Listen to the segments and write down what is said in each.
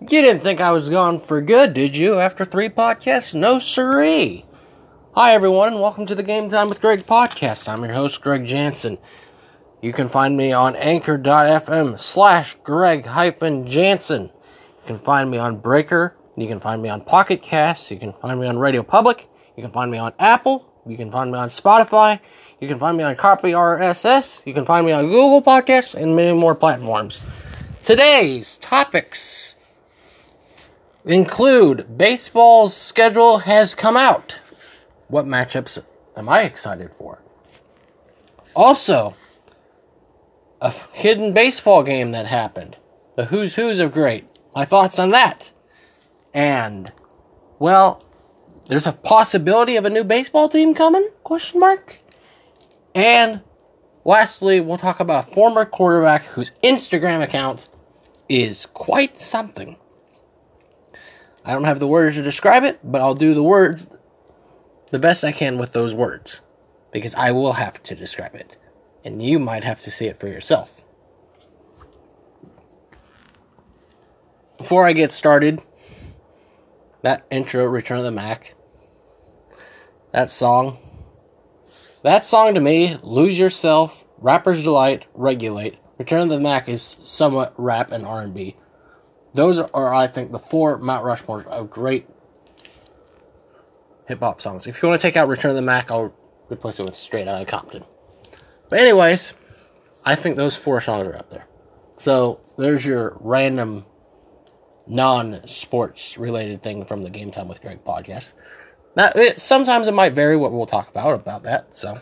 You didn't think I was gone for good, did you, after three podcasts? No siree. Hi, everyone, and welcome to the Game Time with Greg podcast. I'm your host, Greg Jansen. You can find me on anchor.fm slash Greg hyphen Jansen. You can find me on Breaker. You can find me on Pocket Casts. You can find me on Radio Public. You can find me on Apple. You can find me on Spotify. You can find me on Copy RSS. You can find me on Google Podcasts and many more platforms. Today's topics include baseball's schedule has come out. What matchups am I excited for? Also, a hidden baseball game that happened. The who's who's of great. My thoughts on that. And well, there's a possibility of a new baseball team coming? Question mark. And lastly, we'll talk about a former quarterback whose Instagram account is quite something. I don't have the words to describe it, but I'll do the words the best I can with those words because I will have to describe it and you might have to see it for yourself. Before I get started, that intro, Return of the Mack, that song, that song to me, Lose Yourself, Rapper's Delight, Regulate, Return of the Mack is somewhat rap and R&B. Those are, I think, the four Mount Rushmore of great hip hop songs. If you want to take out Return of the Mack, I'll replace it with Straight Outta Compton. But anyways, I think those four songs are up there. So there's your random non-sports related thing from the Game Time with Greg podcast. Now, it, sometimes it might vary what we'll talk about about that. So,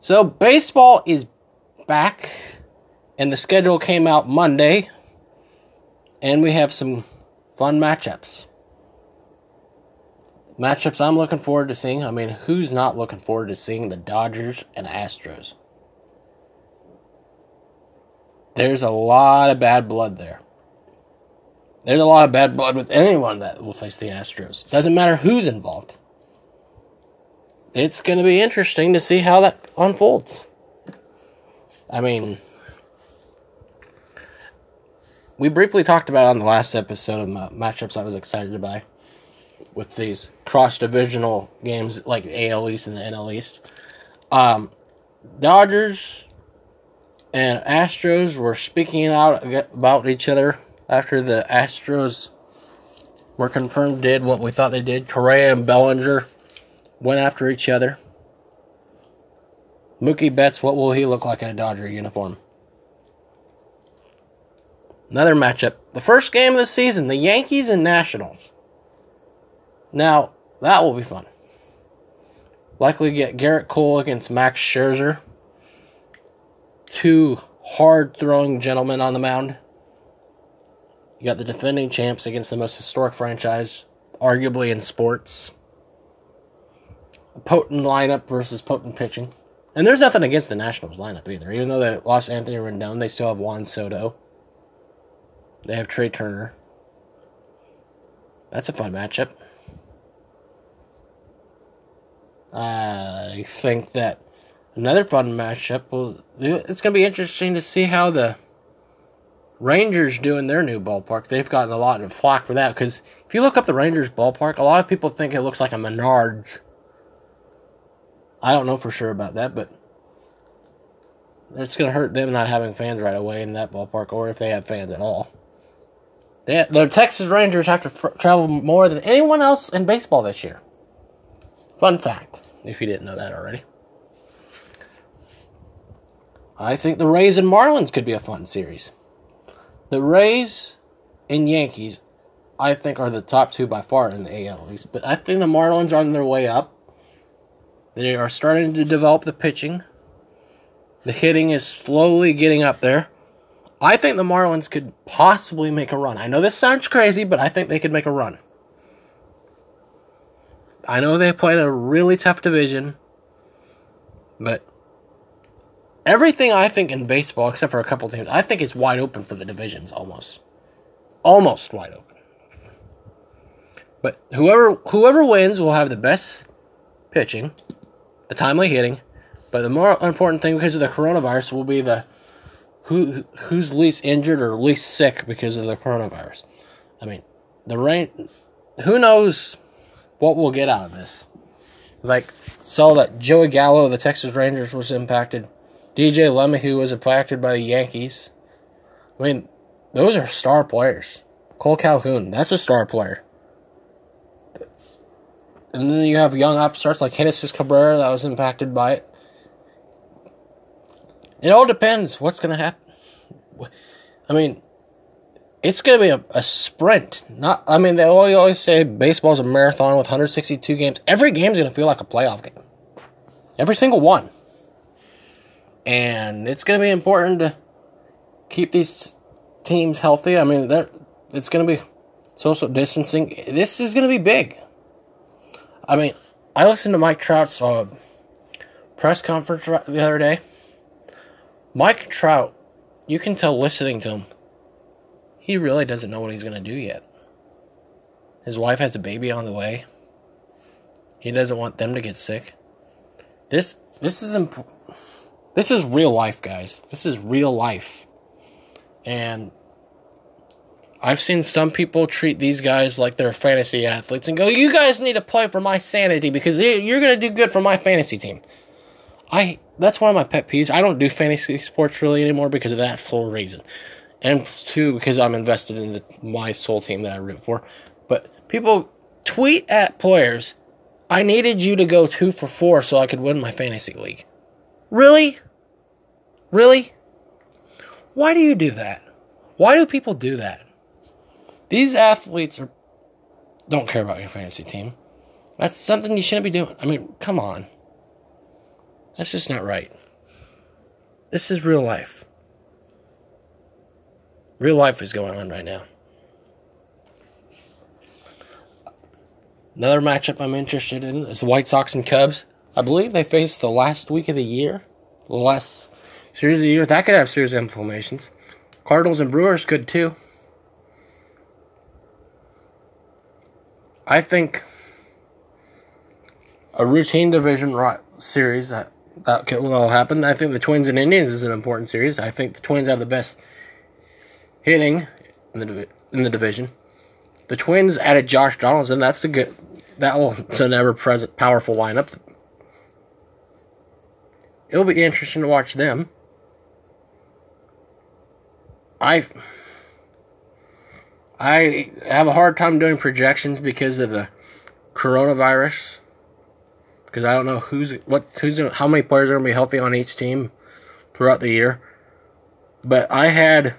so baseball is back, and the schedule came out Monday, and we have some fun matchups. Matchups I'm looking forward to seeing. I mean, who's not looking forward to seeing the Dodgers and Astros? There's a lot of bad blood there. There's a lot of bad blood with anyone that will face the Astros. Doesn't matter who's involved. It's going to be interesting to see how that unfolds. I mean, we briefly talked about on the last episode of matchups I was excited by with these cross divisional games like the AL East and the NL East. Um, Dodgers and Astros were speaking out about each other after the Astros were confirmed did what we thought they did. Correa and Bellinger went after each other. Mookie Betts, what will he look like in a Dodger uniform? Another matchup. The first game of the season, the Yankees and Nationals. Now, that will be fun. Likely get Gerrit Cole against Max Scherzer. Two hard throwing gentlemen on the mound. You got the defending champs against the most historic franchise, arguably in sports. A potent lineup versus potent pitching. And there's nothing against the Nationals lineup either. Even though they lost Anthony Rendon, they still have Juan Soto. They have Trea Turner. That's a fun matchup. I think that another fun matchup will. It's going to be interesting to see how the Rangers do in their new ballpark. They've gotten a lot of flack for that because if you look up the Rangers ballpark, a lot of people think it looks like a Menards. I don't know for sure about that, but it's going to hurt them not having fans right away in that ballpark, or if they have fans at all. The Texas Rangers have to fr- travel more than anyone else in baseball this year. Fun fact, if you didn't know that already. I think the Rays and Marlins could be a fun series. The Rays and Yankees, I think, are the top two by far in the AL East. But I think the Marlins are on their way up. They are starting to develop the pitching. The hitting is slowly getting up there. I think the Marlins could possibly make a run. I know this sounds crazy, but I think they could make a run. I know they played a really tough division, but everything I think in baseball, except for a couple teams, I think is wide open for the divisions almost. Almost wide open. But whoever whoever wins will have the best pitching, the timely hitting, but the more important thing because of the coronavirus will be the who who's least injured or least sick because of the coronavirus. I mean, the rain. Who knows what we'll get out of this? Like, saw that Joey Gallo of the Texas Rangers was impacted. DJ LeMahieu was impacted by the Yankees. I mean, those are star players. Cole Calhoun, that's a star player. And then you have young upstarts like Genesis Cabrera that was impacted by it. It all depends what's going to happen. I mean, it's going to be a, a, sprint. Not, I mean, they always say baseball's a marathon with 162 games. Every game's going to feel like a playoff game. Every single one. And it's going to be important to keep these teams healthy. I mean, it's going to be social distancing. This is going to be big. I mean, I listened to Mike Trout's uh, press conference the other day. Mike Trout, you can tell listening to him, he really doesn't know what he's going to do yet. His wife has a baby on the way. He doesn't want them to get sick. This this is imp- this is real life, guys. This is real life. And I've seen some people treat these guys like they're fantasy athletes and go, "You guys need to play for my sanity because you're going to do good for my fantasy team." I that's one of my pet peeves. I don't do fantasy sports really anymore because of that full reason, and two because I'm invested in the, my sole team that I root for. But people tweet at players, "I needed you to go two for four so I could win my fantasy league." Really? Really? Why do you do that? Why do people do that? These athletes are don't care about your fantasy team. That's something you shouldn't be doing. I mean, come on. That's just not right. This is real life. Real life is going on right now. Another matchup I'm interested in is the White Sox and Cubs. I believe they face the last week of the year, the last series of the year. That could have serious inflammations. Cardinals and Brewers could too. I think a routine division series that that will happen. I think the Twins and Indians is an important series. I think the Twins have the best hitting in the in the division. The Twins added Josh Donaldson. That's a good. That will it's an ever present powerful lineup. It'll be interesting to watch them. I I have a hard time doing projections because of the coronavirus. Because I don't know who's what who's how many players are going to be healthy on each team throughout the year. But I had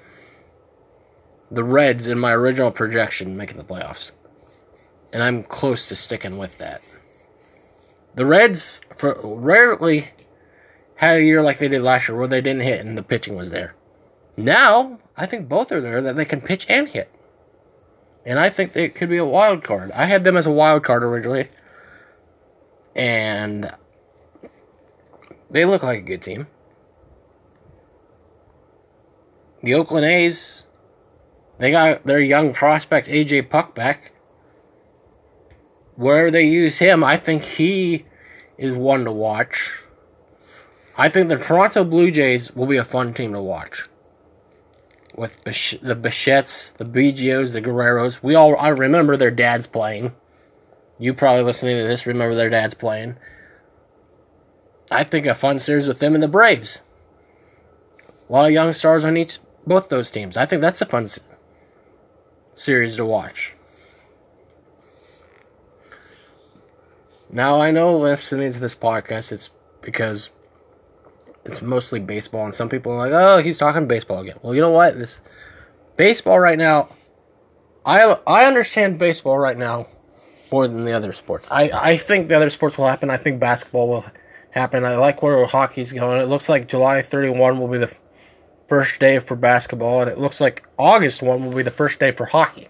the Reds in my original projection making the playoffs. And I'm close to sticking with that. The Reds for rarely had a year like they did last year where they didn't hit and the pitching was there. Now, I think both are there that they can pitch and hit and I think it could be a wild card. I had them as a wild card originally, and they look like a good team. The Oakland A's, they got their young prospect AJ Puk back. Where they use him, I think he is one to watch. I think the Toronto Blue Jays will be a fun team to watch with Bish- the Bichettes, the Biggios, the Guerreros. We all I remember their dads playing. You probably listening to this remember their dads playing. I think a fun series with them and the Braves. A lot of young stars on each both those teams. I think that's a fun series to watch. Now I know listening to this podcast, it's because it's mostly baseball, and some people are like, "Oh, he's talking baseball again." Well, you know what? This baseball right now, I I understand baseball right now more than the other sports. I I think the other sports will happen. I think basketball will happen. I like where hockey's going. It looks like July 31 will be the first day for basketball, and it looks like August 1 will be the first day for hockey.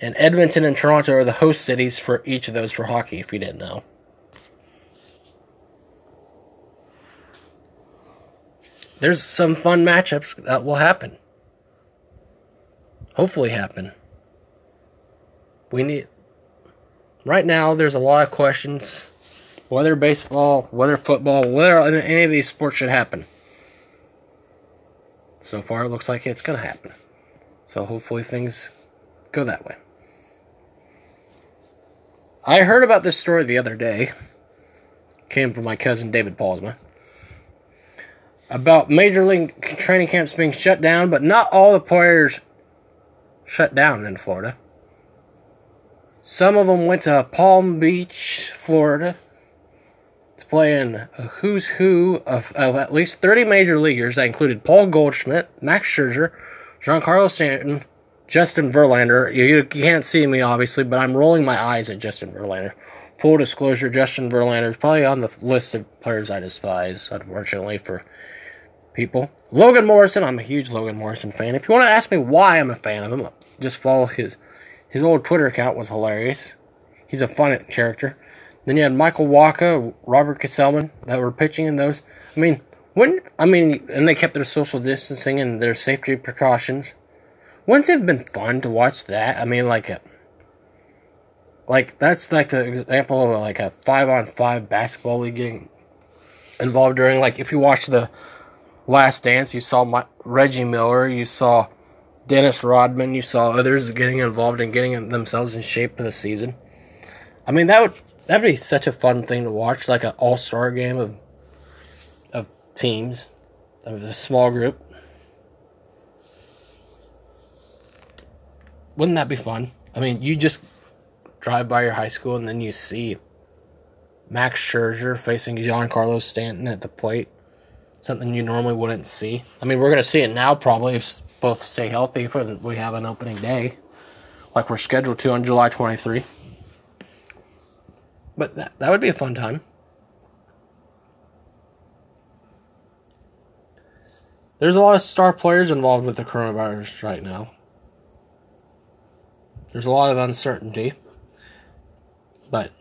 And Edmonton and Toronto are the host cities for each of those for hockey, if you didn't know. there's some fun matchups that will happen. Hopefully, happen. We need. Right now, there's a lot of questions whether baseball, whether football, whether any of these sports should happen. So far, it looks like it's going to happen. So hopefully things go that way. I heard about this story the other day. Came from my cousin David Paulsma. About major league training camps being shut down, but not all the players shut down in Florida. Some of them went to Palm Beach, Florida, to play in a who's who of, of at least 30 major leaguers that included Paul Goldschmidt, Max Scherzer, Giancarlo Stanton, Justin Verlander. You, you can't see me, obviously, but I'm rolling my eyes at Justin Verlander. Full disclosure, Justin Verlander is probably on the list of players I despise, unfortunately, for people. Logan Morrison, I'm a huge Logan Morrison fan. If you want to ask me why I'm a fan of him, just follow his his old Twitter account was hilarious. He's a fun character. Then you had Michael Wacha, Robert Gsellman that were pitching in those. I mean, when I mean, and they kept their social distancing and their safety precautions. Wouldn't it have been fun to watch that? I mean, like a, like that's like the example of like a five on five basketball league getting involved during. Like if you watch the Last Dance, you saw my, Reggie Miller, you saw Dennis Rodman, you saw others getting involved and getting themselves in shape for the season. I mean, that would that'd be such a fun thing to watch, like an all star game of of teams, of a small group. Wouldn't that be fun? I mean, you just drive by your high school and then you see Max Scherzer facing Giancarlo Stanton at the plate. Something you normally wouldn't see. I mean, we're going to see it now probably if both stay healthy for we have an opening day, like we're scheduled to on July 23. But that, that would be a fun time. There's a lot of star players involved with the coronavirus right now. There's a lot of uncertainty. But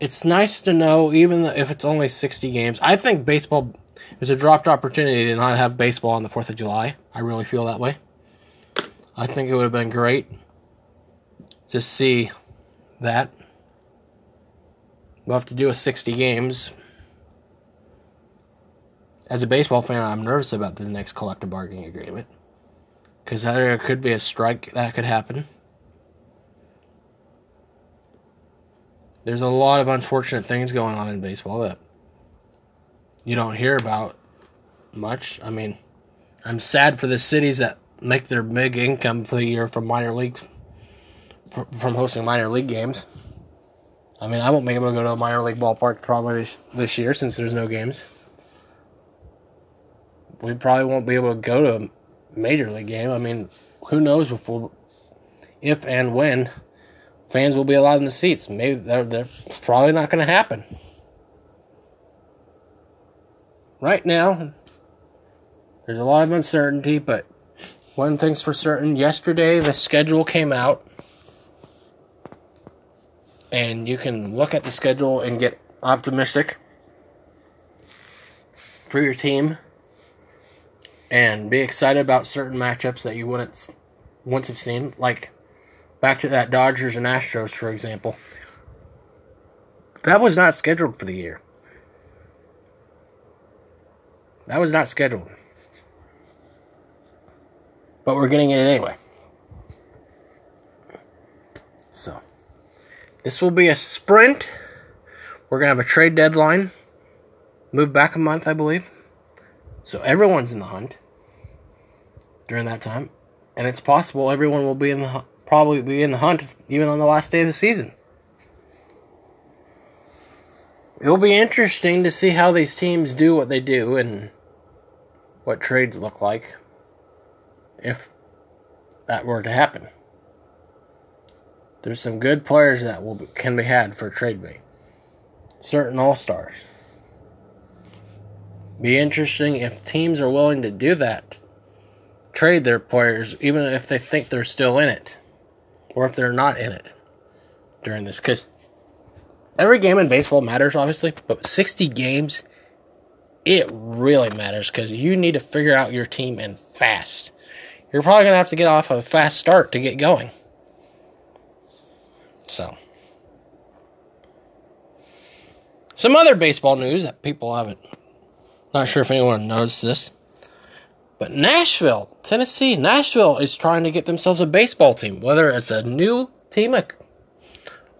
it's nice to know, even if it's only 60 games. I think baseball is a dropped opportunity to not have baseball on the 4th of July. I really feel that way. I think it would have been great to see that. We'll have to do a 60 games. As a baseball fan, I'm nervous about the next collective bargaining agreement because there could be a strike that could happen. There's a lot of unfortunate things going on in baseball that you don't hear about much. I mean, I'm sad for the cities that make their big income for the year from minor leagues, from hosting minor league games. I mean, I won't be able to go to a minor league ballpark probably this, this year since there's no games. We probably won't be able to go to a major league game. I mean, who knows before, if and when fans will be allowed in the seats. Maybe they're, they're probably not going to happen. Right now, there's a lot of uncertainty, but one thing's for certain. Yesterday, the schedule came out, and you can look at the schedule and get optimistic for your team and be excited about certain matchups that you wouldn't once have seen, like Back to that Dodgers and Astros, for example. That was not scheduled for the year. That was not scheduled. But we're getting it anyway. So, this will be a sprint. We're going to have a trade deadline. Move back a month, I believe. So, everyone's in the hunt during that time. And it's possible everyone will be in the probably be in the hunt even on the last day of the season. It'll be interesting to see how these teams do what they do and what trades look like if that were to happen. There's some good players that will can be had for trade bait. Certain all stars. Be interesting if teams are willing to do that. Trade their players even if they think they're still in it or if they're not in it during this. Because every game in baseball matters, obviously, but 60 games, it really matters because you need to figure out your team and fast. You're probably going to have to get off a fast start to get going. So, some other baseball news that people haven't, not sure if anyone noticed this. But Nashville, Tennessee, Nashville is trying to get themselves a baseball team, whether it's a new team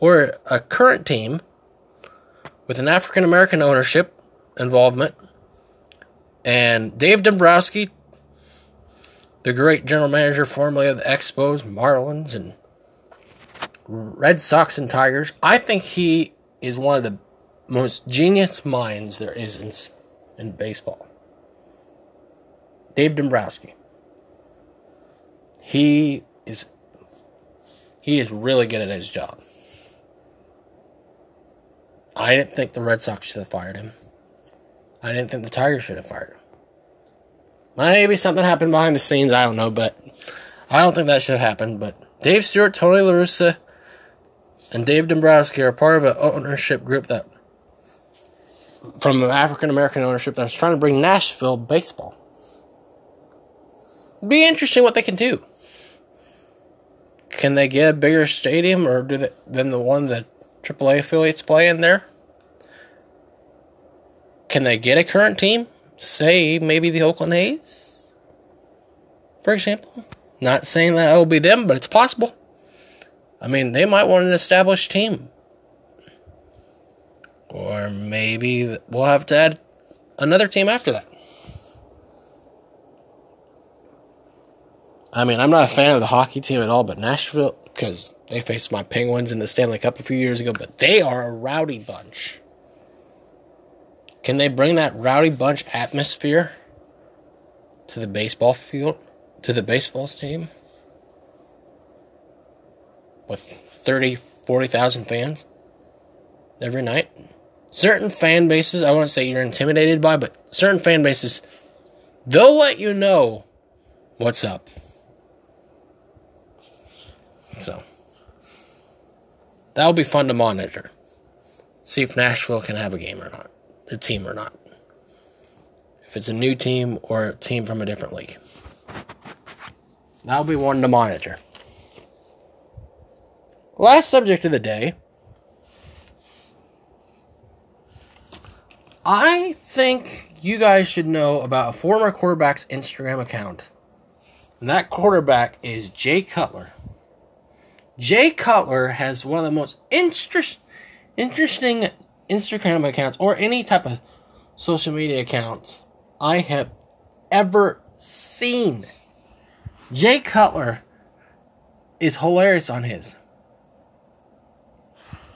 or a current team with an African American ownership involvement. And Dave Dombrowski, the great general manager formerly of the Expos, Marlins, and Red Sox and Tigers, I think he is one of the most genius minds there is in, in baseball. Dave Dombrowski. He is he is really good at his job. I didn't think the Red Sox should have fired him. I didn't think the Tigers should have fired him. Maybe something happened behind the scenes, I don't know, but I don't think that should have happened. But Dave Stewart, Tony La Russa, and Dave Dombrowski are part of an ownership group that from African American ownership that's trying to bring Nashville baseball. Be interesting what they can do. Can they get a bigger stadium or do they, than the one that AAA affiliates play in there? Can they get a current team? Say maybe the Oakland A's, for example. Not saying that it'll be them, but it's possible. I mean, they might want an established team. Or maybe we'll have to add another team after that. I mean, I'm not a fan of the hockey team at all, but Nashville, because they faced my Penguins in the Stanley Cup a few years ago, but they are a rowdy bunch. Can they bring that rowdy bunch atmosphere to the baseball field, to the baseball stadium? With 30, 40,000 fans every night? Certain fan bases, I won't say you're intimidated by, but certain fan bases, they'll let you know what's up. So that'll be fun to monitor. See if Nashville can have a game or not, a team or not. If it's a new team or a team from a different league. That'll be one to monitor. Last subject of the day. I think you guys should know about a former quarterback's Instagram account. And that quarterback is Jay Cutler. Jay Cutler has one of the most interest, interesting Instagram accounts or any type of social media accounts I have ever seen. Jay Cutler is hilarious on his.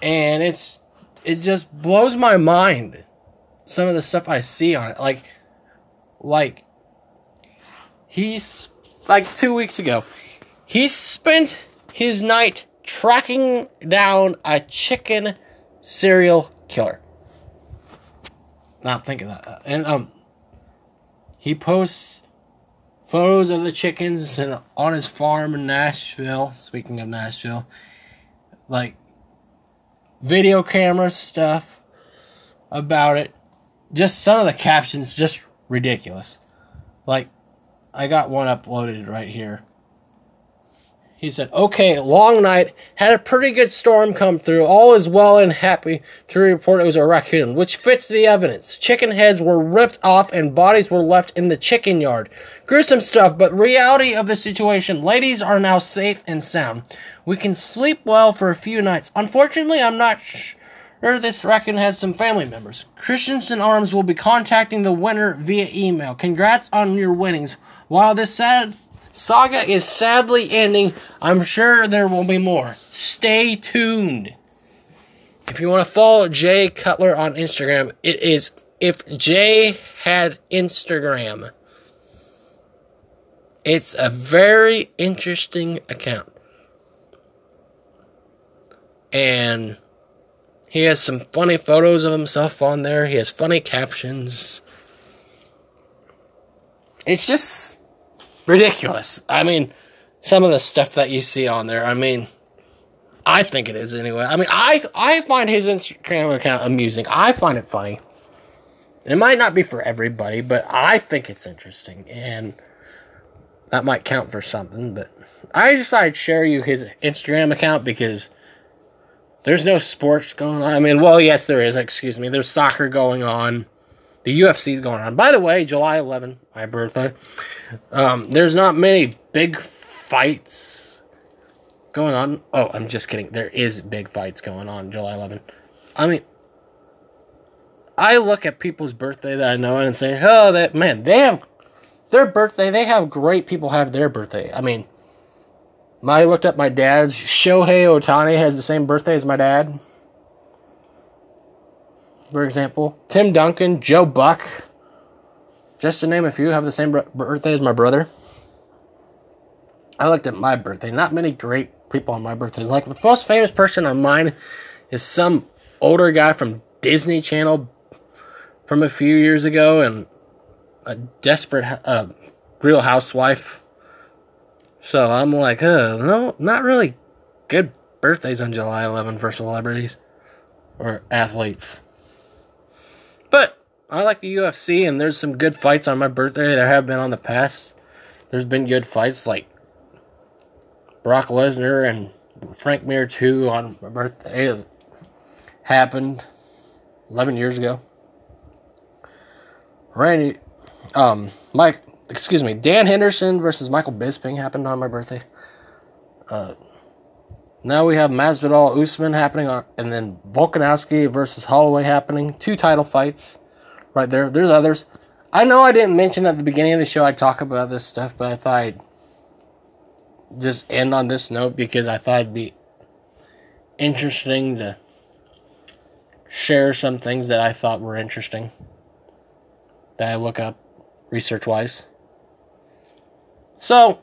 And it's it just blows my mind some of the stuff I see on it. Like like he's like 2 weeks ago. He spent his night tracking down a chicken serial killer. Now think of that. And um he posts photos of the chickens and on his farm in Nashville. Speaking of Nashville, like video camera stuff about it. Just some of the captions just ridiculous. Like I got one uploaded right here. He said, Okay, long night. Had a pretty good storm come through. All is well and happy to report it was a raccoon, which fits the evidence. Chicken heads were ripped off and bodies were left in the chicken yard. Gruesome stuff, but reality of the situation. Ladies are now safe and sound. We can sleep well for a few nights. Unfortunately, I'm not sure this raccoon has some family members. Christensen Arms will be contacting the winner via email. Congrats on your winnings. While this sad Saga is sadly ending. I'm sure there will be more. Stay tuned. If you want to follow Jay Cutler on Instagram, it is if Jay had Instagram. It's a very interesting account. And he has some funny photos of himself on there. He has funny captions. It's just ridiculous. I mean, some of the stuff that you see on there, I mean, I think it is anyway. I mean, I I find his Instagram account amusing. I find it funny. It might not be for everybody, but I think it's interesting, and that might count for something. But I decided to share you his Instagram account because there's no sports going on. I mean, well, yes, there is. Excuse me. There's soccer going on. The UFC is going on. By the way, July 11, my birthday. Um, there's not many big fights going on. Oh, I'm just kidding. There is big fights going on July 11. I mean, I look at people's birthday that I know and say, oh, that man, they have their birthday. They have great people have their birthday. I mean, I looked up my dad's. Shohei Ohtani has the same birthday as my dad. For example, Tim Duncan, Joe Buck, just to name a few, have the same birthday as my brother. I looked at my birthday. Not many great people on my birthday. Like the most famous person on mine is some older guy from Disney Channel from a few years ago, and a desperate uh, Real Housewife. So I'm like, uh, no, not really good birthdays on July 11 for celebrities or athletes. But I like the UFC, and there's some good fights on my birthday. There have been on the past. There's been good fights like Brock Lesnar and Frank Mir 2 on my birthday happened 11 years ago. Randy, um, Mike, excuse me, Dan Henderson versus Michael Bisping happened on my birthday. Uh, now we have Masvidal Usman happening, and then Volkanovski versus Holloway happening. Two title fights, right there. There's others. I know I didn't mention at the beginning of the show I'd talk about this stuff, but I thought I'd just end on this note because I thought it'd be interesting to share some things that I thought were interesting that I look up research wise. So,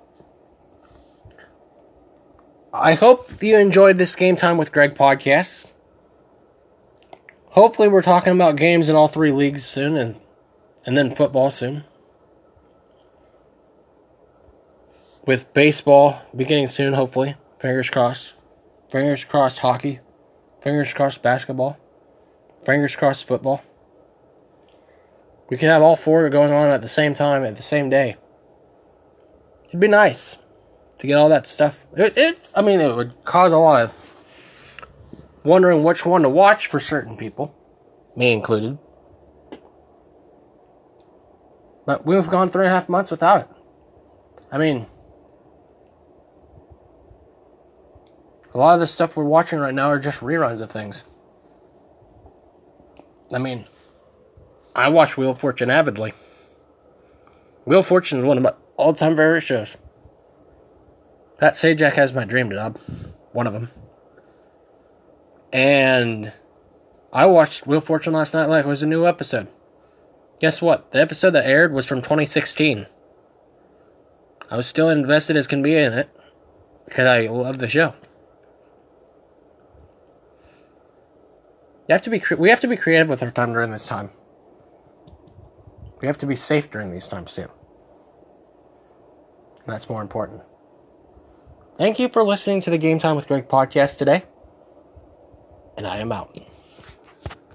I hope you enjoyed this Game Time with Greg podcast. Hopefully, we're talking about games in all three leagues soon and, and then football soon. With baseball beginning soon, hopefully. Fingers crossed. Fingers crossed, hockey. Fingers crossed, basketball. Fingers crossed, football. We could have all four going on at the same time at the same day. It'd be nice to get all that stuff. It, it I mean, it would cause a lot of wondering which one to watch for certain people, me included. But we've gone three and a half months without it. I mean, a lot of the stuff we're watching right now are just reruns of things. I mean, I watch Wheel of Fortune avidly. Wheel of Fortune is one of my all time favorite shows. Pat Sajak has my dream job. One of them. And I watched Wheel Fortune last night like it was a new episode. Guess what? The episode that aired was from 2016. I was still invested as can be in it because I love the show. You have to be we have to be creative with our time during this time. We have to be safe during these times too. And that's more important. Thank you for listening to the Game Time with Greg podcast today. And I am out.